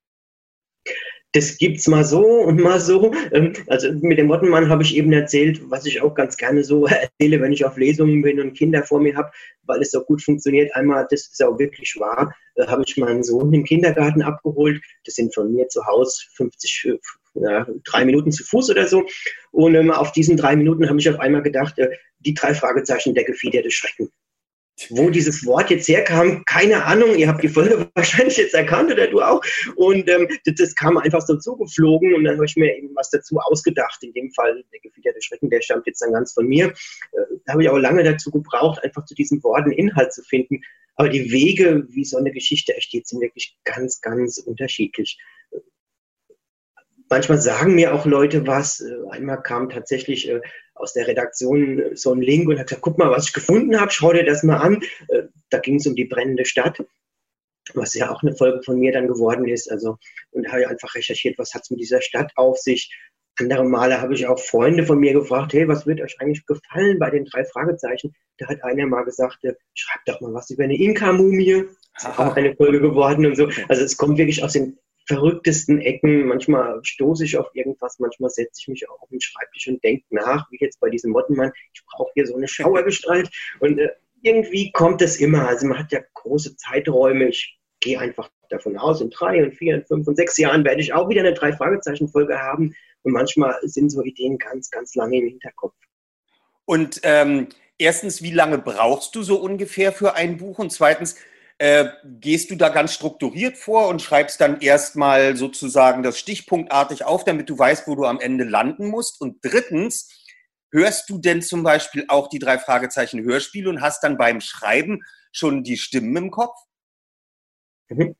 Das gibt's mal so und mal so. Ähm, also mit dem Mottenmann habe ich eben erzählt, was ich auch ganz gerne so erzähle, wenn ich auf Lesungen bin und Kinder vor mir habe, weil es so gut funktioniert. Einmal, das ist auch wirklich wahr, da habe ich meinen Sohn im Kindergarten abgeholt. Das sind von mir zu Hause 50, ja, drei Minuten zu Fuß oder so. Und ähm, auf diesen drei Minuten habe ich auf einmal gedacht, äh, die drei Fragezeichen der Gefieder des Schrecken. Wo dieses Wort jetzt herkam, keine Ahnung. Ihr habt die Folge wahrscheinlich jetzt erkannt oder du auch. Und ähm, das, das, kam einfach so zugeflogen und dann habe ich mir eben was dazu ausgedacht. In dem Fall der Gefieder des Schrecken, der stammt jetzt dann ganz von mir. Äh, da habe ich auch lange dazu gebraucht, einfach zu diesen Worten Inhalt zu finden. Aber die Wege, wie so eine Geschichte entsteht, sind wirklich ganz, ganz unterschiedlich manchmal sagen mir auch Leute was. Äh, einmal kam tatsächlich äh, aus der Redaktion äh, so ein Link und hat gesagt, guck mal, was ich gefunden habe, schau dir das mal an. Da ging es um die brennende Stadt, was ja auch eine Folge von mir dann geworden ist. Also, und habe einfach recherchiert, was hat es mit dieser Stadt auf sich. Andere Male habe ich auch Freunde von mir gefragt, hey, was wird euch eigentlich gefallen bei den drei Fragezeichen? Da hat einer mal gesagt, schreibt doch mal was über eine Inka-Mumie. Das ist auch eine Folge geworden und so. Also es kommt wirklich aus den verrücktesten Ecken. Manchmal stoße ich auf irgendwas, manchmal setze ich mich auch auf den Schreibtisch und denke nach, wie jetzt bei diesem Mottenmann, ich brauche hier so eine Schauergestalt. Und äh, irgendwie kommt es immer. Also man hat ja große Zeiträume. Ich gehe einfach davon aus, in drei und vier und fünf und sechs Jahren werde ich auch wieder eine Drei-Fragezeichen-Folge haben. Und manchmal sind so Ideen ganz, ganz lange im Hinterkopf. Und ähm, erstens, wie lange brauchst du so ungefähr für ein Buch? Und zweitens, Äh, gehst du da ganz strukturiert vor und schreibst dann erstmal sozusagen das stichpunktartig auf, damit du weißt, wo du am Ende landen musst? Und drittens, hörst du denn zum Beispiel auch die drei Fragezeichen Hörspiele und hast dann beim Schreiben schon die Stimmen im Kopf? Mhm.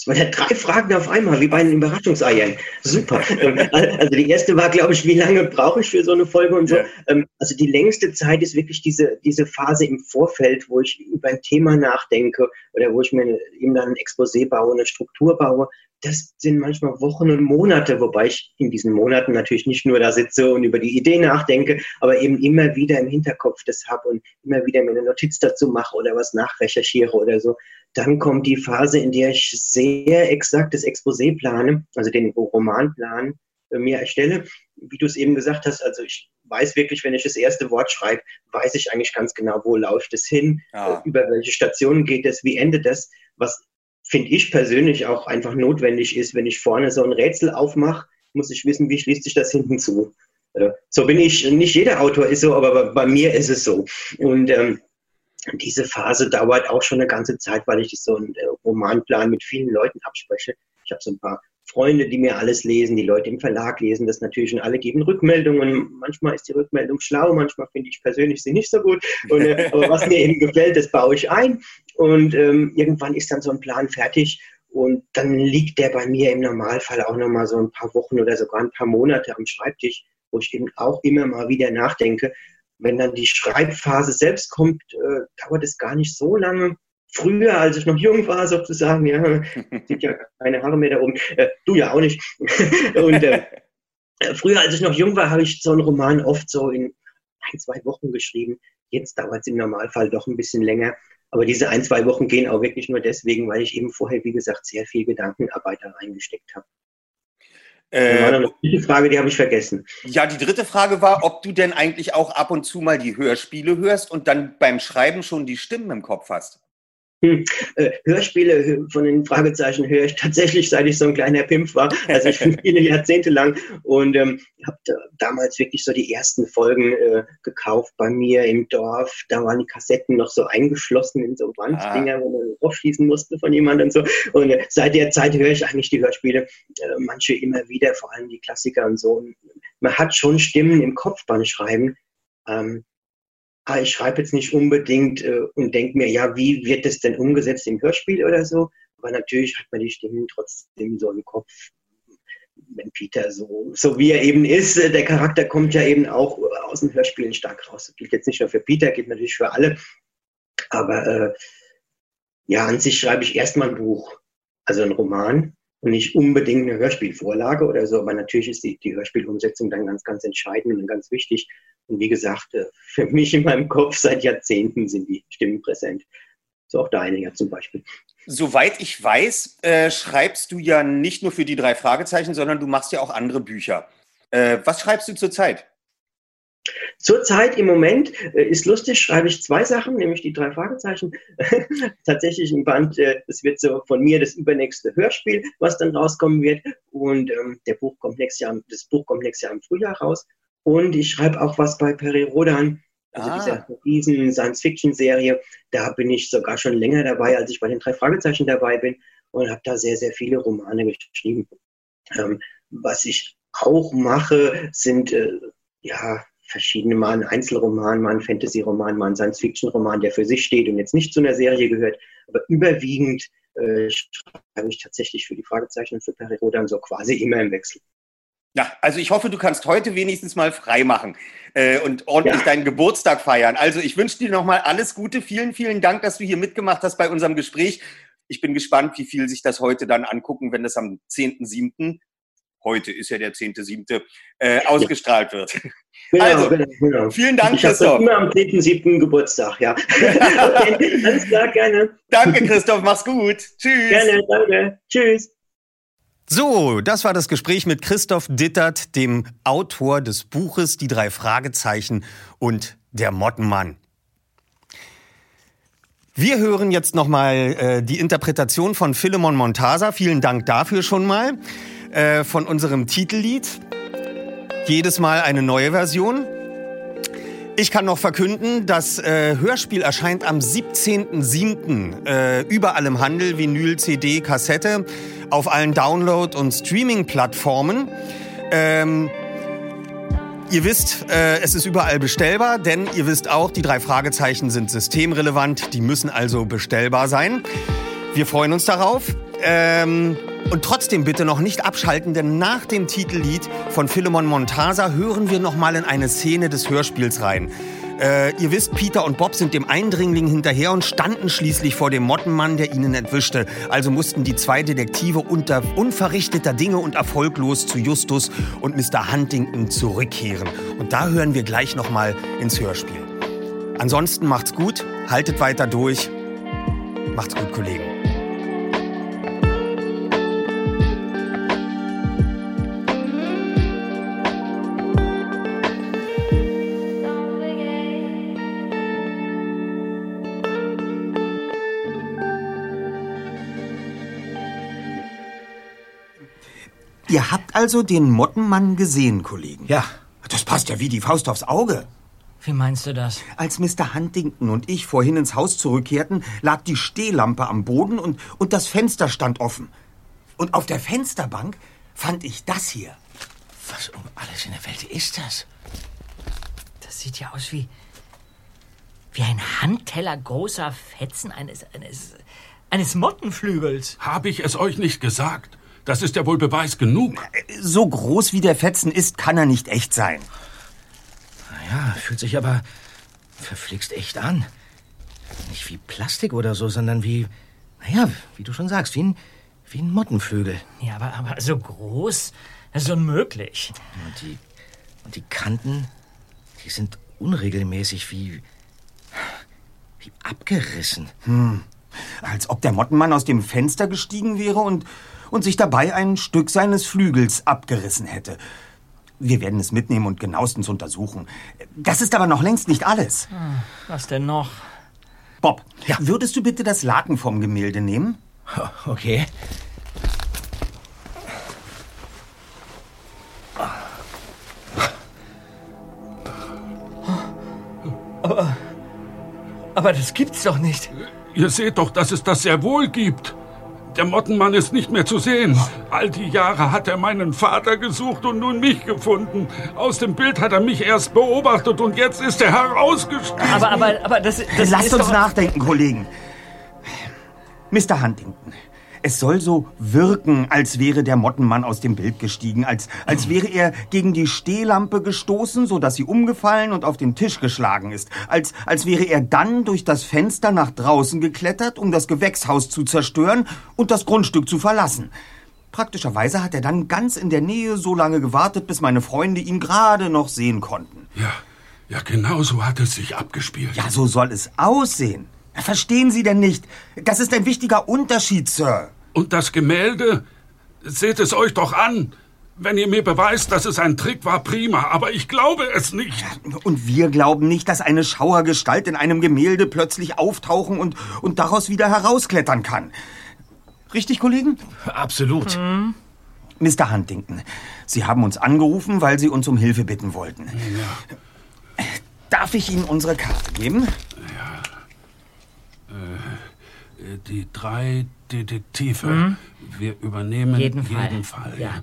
Das waren ja drei Fragen auf einmal, wie bei den Überraschungseiern. Super. Ähm, also die erste war, glaube ich, wie lange brauche ich für so eine Folge und so. Ja. Ähm, also die längste Zeit ist wirklich diese, diese Phase im Vorfeld, wo ich über ein Thema nachdenke oder wo ich mir eben dann ein Exposé baue, eine Struktur baue. Das sind manchmal Wochen und Monate, wobei ich in diesen Monaten natürlich nicht nur da sitze und über die Idee nachdenke, aber eben immer wieder im Hinterkopf das habe und immer wieder mir eine Notiz dazu mache oder was nachrecherchiere oder so. Dann kommt die Phase, in der ich sehr exakt das Exposé plane, also den Romanplan äh, mir erstelle. Wie du es eben gesagt hast, also ich weiß wirklich, wenn ich das erste Wort schreibe, weiß ich eigentlich ganz genau, wo läuft es hin, ja. über welche Stationen geht es, wie endet das, was finde ich persönlich auch einfach notwendig ist, wenn ich vorne so ein Rätsel aufmache, muss ich wissen, wie schließt sich das hinten zu. Äh, so bin ich, nicht jeder Autor ist so, aber bei mir ist es so. Und ähm, diese Phase dauert auch schon eine ganze Zeit, weil ich so einen äh, Romanplan mit vielen Leuten abspreche. Ich habe so ein paar Freunde, die mir alles lesen, die Leute im Verlag lesen das natürlich und alle geben Rückmeldungen. Manchmal ist die Rückmeldung schlau, manchmal finde ich persönlich sie nicht so gut. Und, äh, aber was mir eben gefällt, das baue ich ein. Und ähm, irgendwann ist dann so ein Plan fertig und dann liegt der bei mir im Normalfall auch nochmal so ein paar Wochen oder sogar ein paar Monate am Schreibtisch, wo ich eben auch immer mal wieder nachdenke, wenn dann die Schreibphase selbst kommt, äh, dauert es gar nicht so lange. Früher, als ich noch jung war, sozusagen, ja, sieht ja keine Haare mehr da oben, äh, du ja auch nicht. und äh, früher, als ich noch jung war, habe ich so einen Roman oft so in ein, zwei Wochen geschrieben. Jetzt dauert es im Normalfall doch ein bisschen länger. Aber diese ein, zwei Wochen gehen auch wirklich nur deswegen, weil ich eben vorher, wie gesagt, sehr viel Gedankenarbeit da reingesteckt habe. Äh, die Frage, die habe ich vergessen. Ja, die dritte Frage war, ob du denn eigentlich auch ab und zu mal die Hörspiele hörst und dann beim Schreiben schon die Stimmen im Kopf hast. Hm. Äh, Hörspiele von den Fragezeichen höre ich tatsächlich, seit ich so ein kleiner Pimp war, also schon viele Jahrzehnte lang und ähm, habe da damals wirklich so die ersten Folgen äh, gekauft bei mir im Dorf. Da waren die Kassetten noch so eingeschlossen in so Wanddinger, ah. wo man aufschließen musste von jemandem und so. Und äh, seit der Zeit höre ich eigentlich die Hörspiele, äh, manche immer wieder, vor allem die Klassiker und so. Und man hat schon Stimmen im Kopf beim Schreiben. Ähm, ich schreibe jetzt nicht unbedingt äh, und denke mir, ja, wie wird das denn umgesetzt im Hörspiel oder so? Aber natürlich hat man die Stimmen trotzdem so im Kopf. Wenn Peter so, so wie er eben ist, äh, der Charakter kommt ja eben auch aus den Hörspielen stark raus. Das gilt jetzt nicht nur für Peter, gilt natürlich für alle. Aber äh, ja, an sich schreibe ich erstmal ein Buch, also ein Roman und nicht unbedingt eine Hörspielvorlage oder so, aber natürlich ist die, die Hörspielumsetzung dann ganz, ganz entscheidend und ganz wichtig. Und wie gesagt, äh, für mich in meinem Kopf seit Jahrzehnten sind die Stimmen präsent. So auch deine zum Beispiel. Soweit ich weiß, äh, schreibst du ja nicht nur für die drei Fragezeichen, sondern du machst ja auch andere Bücher. Äh, was schreibst du zurzeit? Zurzeit im Moment äh, ist lustig, schreibe ich zwei Sachen, nämlich die drei Fragezeichen. Tatsächlich ein Band, äh, das wird so von mir das übernächste Hörspiel, was dann rauskommen wird. Und ähm, der Buch kommt nächstes Jahr, das Buch kommt nächstes Jahr im Frühjahr raus. Und ich schreibe auch was bei Peri Rodan, also ah. dieser riesen Science-Fiction-Serie. Da bin ich sogar schon länger dabei, als ich bei den drei Fragezeichen dabei bin und habe da sehr, sehr viele Romane geschrieben. Ähm, was ich auch mache, sind äh, ja verschiedene, mal ein Einzelroman, mal ein Fantasy-Roman, mal ein Science-Fiction-Roman, der für sich steht und jetzt nicht zu einer Serie gehört. Aber überwiegend äh, schreibe ich tatsächlich für die Fragezeichen und für Perirodan so quasi immer im Wechsel. Ja, also ich hoffe, du kannst heute wenigstens mal frei machen äh, und ordentlich ja. deinen Geburtstag feiern. Also ich wünsche dir nochmal alles Gute. Vielen, vielen Dank, dass du hier mitgemacht hast bei unserem Gespräch. Ich bin gespannt, wie viel sich das heute dann angucken, wenn das am 10.7 heute ist ja der 10.7., äh, ausgestrahlt wird. Genau, also, genau, genau. vielen Dank, ich Christoph. immer am 10.7. Geburtstag, ja. okay, alles klar, gerne. Danke, Christoph, mach's gut. Tschüss. Gerne, danke. Tschüss. So, das war das Gespräch mit Christoph Dittert, dem Autor des Buches Die drei Fragezeichen und der Mottenmann. Wir hören jetzt nochmal äh, die Interpretation von Philemon Montasa. Vielen Dank dafür schon mal. Äh, von unserem Titellied. Jedes Mal eine neue Version. Ich kann noch verkünden, das äh, Hörspiel erscheint am 17.07. Äh, überall im Handel, Vinyl, CD, Kassette, auf allen Download- und Streaming-Plattformen. Ähm, ihr wisst, äh, es ist überall bestellbar, denn ihr wisst auch, die drei Fragezeichen sind systemrelevant, die müssen also bestellbar sein. Wir freuen uns darauf. Ähm, und trotzdem bitte noch nicht abschalten, denn nach dem Titellied von Philemon Montasa hören wir noch mal in eine Szene des Hörspiels rein. Äh, ihr wisst, Peter und Bob sind dem Eindringling hinterher und standen schließlich vor dem Mottenmann, der ihnen entwischte. Also mussten die zwei Detektive unter unverrichteter Dinge und erfolglos zu Justus und Mr. Huntington zurückkehren. Und da hören wir gleich noch mal ins Hörspiel. Ansonsten macht's gut, haltet weiter durch. Macht's gut, Kollegen. Ihr habt also den Mottenmann gesehen, Kollegen? Ja. Das passt ja wie die Faust aufs Auge. Wie meinst du das? Als Mr. Huntington und ich vorhin ins Haus zurückkehrten, lag die Stehlampe am Boden und, und das Fenster stand offen. Und auf der Fensterbank fand ich das hier. Was um alles in der Welt ist das? Das sieht ja aus wie. wie ein Handteller großer Fetzen eines. eines. eines Mottenflügels. Habe ich es euch nicht gesagt? Das ist ja wohl Beweis genug. So groß wie der Fetzen ist, kann er nicht echt sein. Naja, fühlt sich aber verflixt echt an. Nicht wie Plastik oder so, sondern wie. Naja, wie du schon sagst, wie ein, wie ein Mottenflügel. Ja, aber, aber so groß, das ist unmöglich. Und die, und die Kanten, die sind unregelmäßig wie. wie abgerissen. Hm. Als ob der Mottenmann aus dem Fenster gestiegen wäre und, und sich dabei ein Stück seines Flügels abgerissen hätte. Wir werden es mitnehmen und genauestens untersuchen. Das ist aber noch längst nicht alles. Hm, Was denn noch? Bob, würdest du bitte das Laken vom Gemälde nehmen? Okay. Aber. Aber das gibt's doch nicht. Ihr seht doch, dass es das sehr wohl gibt. Der Mottenmann ist nicht mehr zu sehen. All die Jahre hat er meinen Vater gesucht und nun mich gefunden. Aus dem Bild hat er mich erst beobachtet und jetzt ist er herausgestiegen. Aber, aber, aber das, das Lasst ist uns doch... nachdenken, Kollegen. Mr. Huntington, es soll so wirken, als wäre der Mottenmann aus dem Bild gestiegen, als, als wäre er gegen die Stehlampe gestoßen, so dass sie umgefallen und auf den Tisch geschlagen ist, als, als wäre er dann durch das Fenster nach draußen geklettert, um das Gewächshaus zu zerstören und das Grundstück zu verlassen. Praktischerweise hat er dann ganz in der Nähe so lange gewartet, bis meine Freunde ihn gerade noch sehen konnten. Ja, ja, genau so hat es sich abgespielt. Ja, so soll es aussehen. Verstehen Sie denn nicht? Das ist ein wichtiger Unterschied, Sir. Und das Gemälde? Seht es euch doch an. Wenn ihr mir beweist, dass es ein Trick war, prima, aber ich glaube es nicht. Und wir glauben nicht, dass eine Schauergestalt in einem Gemälde plötzlich auftauchen und, und daraus wieder herausklettern kann. Richtig, Kollegen? Absolut. Hm. Mr. Huntington, Sie haben uns angerufen, weil Sie uns um Hilfe bitten wollten. Ja. Darf ich Ihnen unsere Karte geben? Äh, die drei Detektive. Mhm. Wir übernehmen Jeden Fall. jeden Fall. Ja.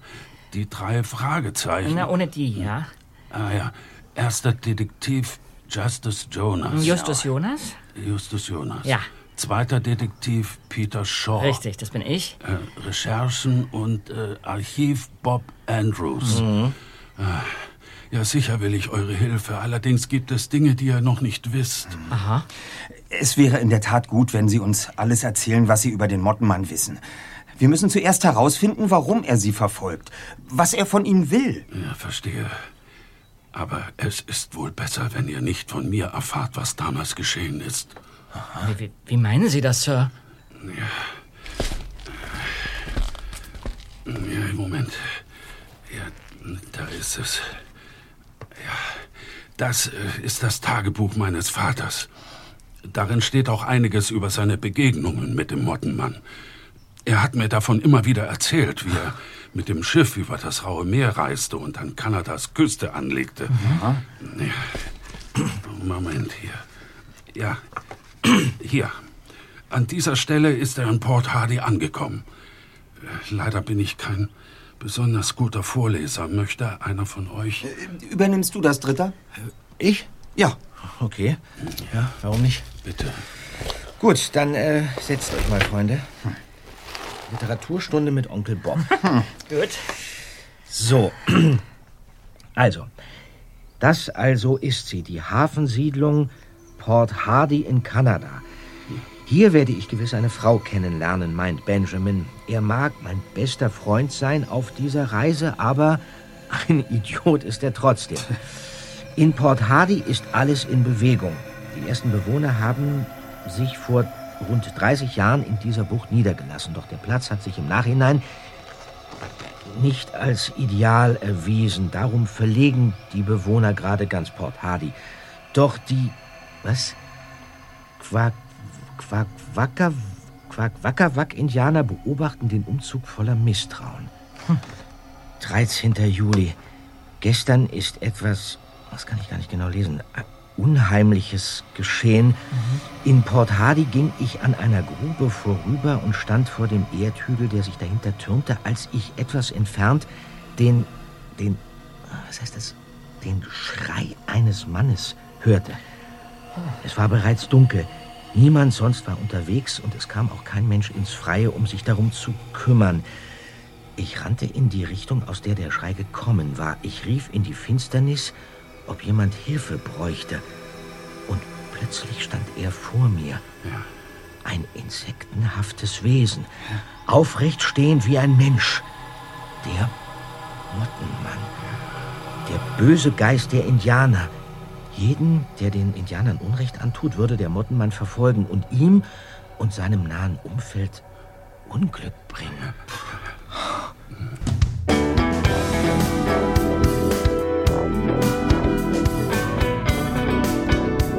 Die drei Fragezeichen. Na, ohne die, ja. Ah ja. Erster Detektiv Justus Jonas. Justus Jonas? Justus Jonas. Ja. Zweiter Detektiv Peter Shaw. Richtig, das bin ich. Äh, Recherchen und äh, Archiv Bob Andrews. Mhm. Äh, ja, sicher will ich eure Hilfe. Allerdings gibt es Dinge, die ihr noch nicht wisst. Aha. Es wäre in der Tat gut, wenn Sie uns alles erzählen, was Sie über den Mottenmann wissen. Wir müssen zuerst herausfinden, warum er Sie verfolgt, was er von Ihnen will. Ja, verstehe. Aber es ist wohl besser, wenn ihr nicht von mir erfahrt, was damals geschehen ist. Wie, wie, wie meinen Sie das, Sir? Ja, Moment. Ja, da ist es. Ja, das äh, ist das Tagebuch meines Vaters. Darin steht auch einiges über seine Begegnungen mit dem Mottenmann. Er hat mir davon immer wieder erzählt, wie er mit dem Schiff über das Raue Meer reiste und an Kanadas Küste anlegte. Ja. Moment hier. Ja, hier. An dieser Stelle ist er in Port Hardy angekommen. Leider bin ich kein besonders guter Vorleser. Möchte einer von euch. Übernimmst du das, Dritter? Ich? Ja. Okay. Ja, warum nicht? Bitte. Gut, dann äh, setzt euch mal, Freunde. Literaturstunde mit Onkel Bob. Gut. So. Also, das also ist sie, die Hafensiedlung Port Hardy in Kanada. Hier werde ich gewiss eine Frau kennenlernen, meint Benjamin. Er mag mein bester Freund sein auf dieser Reise, aber ein Idiot ist er trotzdem. In Port Hardy ist alles in Bewegung. Die ersten Bewohner haben sich vor rund 30 Jahren in dieser Bucht niedergelassen, doch der Platz hat sich im Nachhinein nicht als ideal erwiesen. Darum verlegen die Bewohner gerade ganz Port Hardy. Doch die. Was? Quack. Quack. Wacker. Quack. Wackerwack-Indianer beobachten den Umzug voller Misstrauen. Hm. 13. Juli. Gestern ist etwas. Das kann ich gar nicht genau lesen. Unheimliches geschehen. In Port Hardy ging ich an einer Grube vorüber und stand vor dem Erdhügel, der sich dahinter türmte, als ich etwas entfernt den, den, was heißt das, den Schrei eines Mannes hörte. Es war bereits dunkel. Niemand sonst war unterwegs und es kam auch kein Mensch ins Freie, um sich darum zu kümmern. Ich rannte in die Richtung, aus der der Schrei gekommen war. Ich rief in die Finsternis, ob jemand Hilfe bräuchte. Und plötzlich stand er vor mir. Ein insektenhaftes Wesen. Aufrecht stehend wie ein Mensch. Der Mottenmann. Der böse Geist der Indianer. Jeden, der den Indianern Unrecht antut, würde der Mottenmann verfolgen und ihm und seinem nahen Umfeld Unglück bringen.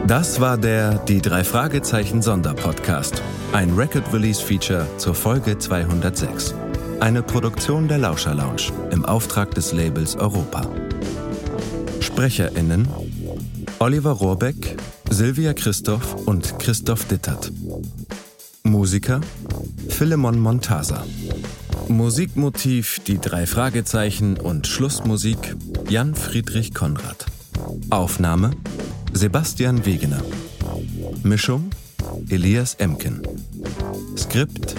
Das war der Die drei Fragezeichen Sonderpodcast. Ein Record Release Feature zur Folge 206. Eine Produktion der Lauscher Lounge im Auftrag des Labels Europa. SprecherInnen Oliver Rohrbeck, Silvia Christoph und Christoph Dittert. Musiker Philemon Montasa. Musikmotiv Die drei Fragezeichen und Schlussmusik Jan Friedrich Konrad. Aufnahme Sebastian Wegener. Mischung Elias Emken. Skript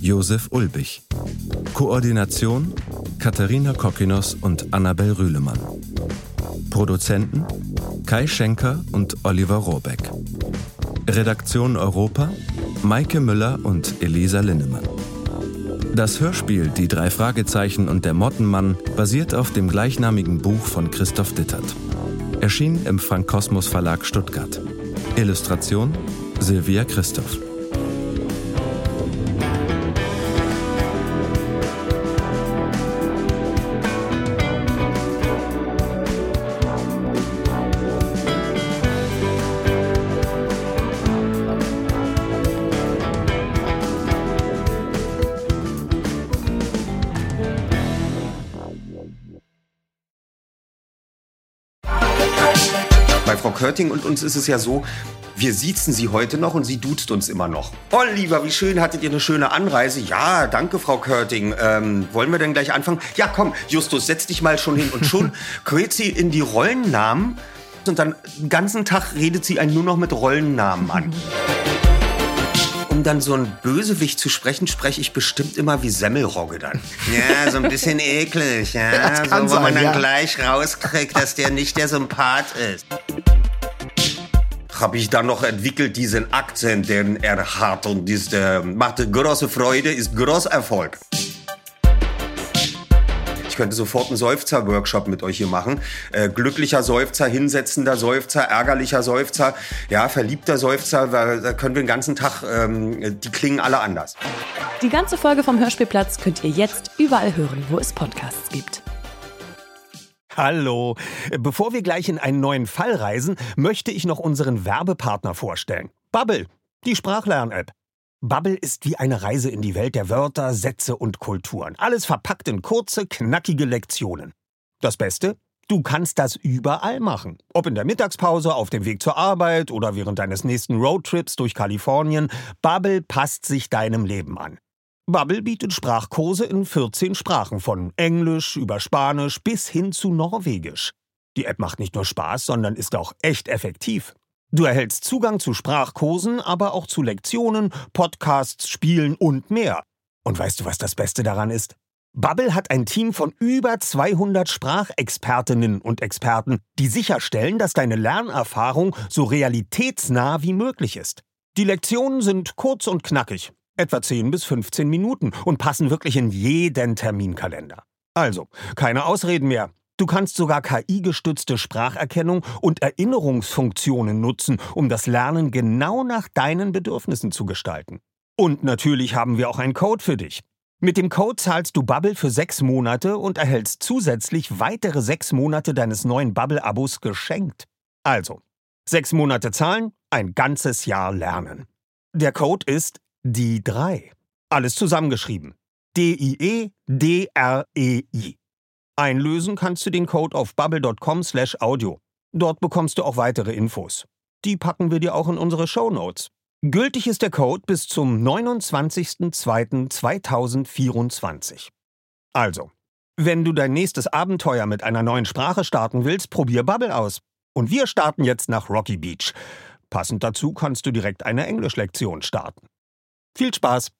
Josef Ulbich. Koordination Katharina Kokinos und Annabel Rühlemann. Produzenten Kai Schenker und Oliver Rohrbeck. Redaktion Europa Maike Müller und Elisa Linnemann. Das Hörspiel Die drei Fragezeichen und der Mottenmann basiert auf dem gleichnamigen Buch von Christoph Dittert. Erschien im Frank Kosmos Verlag Stuttgart. Illustration Silvia Christoph. Körting und uns ist es ja so, wir siezen sie heute noch und sie duzt uns immer noch. Oliver, wie schön, hattet ihr eine schöne Anreise? Ja, danke, Frau Körting. Ähm, wollen wir denn gleich anfangen? Ja, komm, Justus, setz dich mal schon hin. Und schon quält sie in die Rollennamen und dann den ganzen Tag redet sie einen nur noch mit Rollennamen an. Um dann so einen Bösewicht zu sprechen, spreche ich bestimmt immer wie Semmelrogge dann. Ja, so ein bisschen eklig, ja. So, wo man dann ja. gleich rauskriegt, dass der nicht der Sympath ist. Habe ich dann noch entwickelt, diesen Akzent, den er hat. Und das äh, machte große Freude, ist großer Erfolg. Ich könnte sofort einen Seufzer-Workshop mit euch hier machen. Äh, glücklicher Seufzer, hinsetzender Seufzer, ärgerlicher Seufzer, ja, verliebter Seufzer, weil da können wir den ganzen Tag, ähm, die klingen alle anders. Die ganze Folge vom Hörspielplatz könnt ihr jetzt überall hören, wo es Podcasts gibt. Hallo. Bevor wir gleich in einen neuen Fall reisen, möchte ich noch unseren Werbepartner vorstellen. Bubble, die Sprachlern-App. Bubble ist wie eine Reise in die Welt der Wörter, Sätze und Kulturen. Alles verpackt in kurze, knackige Lektionen. Das Beste? Du kannst das überall machen. Ob in der Mittagspause, auf dem Weg zur Arbeit oder während deines nächsten Roadtrips durch Kalifornien. Bubble passt sich deinem Leben an. Bubble bietet Sprachkurse in 14 Sprachen, von Englisch über Spanisch bis hin zu Norwegisch. Die App macht nicht nur Spaß, sondern ist auch echt effektiv. Du erhältst Zugang zu Sprachkursen, aber auch zu Lektionen, Podcasts, Spielen und mehr. Und weißt du, was das Beste daran ist? Bubble hat ein Team von über 200 Sprachexpertinnen und Experten, die sicherstellen, dass deine Lernerfahrung so realitätsnah wie möglich ist. Die Lektionen sind kurz und knackig, etwa 10 bis 15 Minuten und passen wirklich in jeden Terminkalender. Also, keine Ausreden mehr. Du kannst sogar KI-gestützte Spracherkennung und Erinnerungsfunktionen nutzen, um das Lernen genau nach deinen Bedürfnissen zu gestalten. Und natürlich haben wir auch einen Code für dich. Mit dem Code zahlst du Bubble für sechs Monate und erhältst zusätzlich weitere sechs Monate deines neuen Bubble-Abos geschenkt. Also, sechs Monate zahlen, ein ganzes Jahr lernen. Der Code ist die 3. Alles zusammengeschrieben. D-I-E-D-R-E-I. Einlösen kannst du den Code auf bubble.com slash audio. Dort bekommst du auch weitere Infos. Die packen wir dir auch in unsere Show Notes. Gültig ist der Code bis zum 29.02.2024. Also, wenn du dein nächstes Abenteuer mit einer neuen Sprache starten willst, probier Bubble aus. Und wir starten jetzt nach Rocky Beach. Passend dazu kannst du direkt eine Englischlektion starten. Viel Spaß!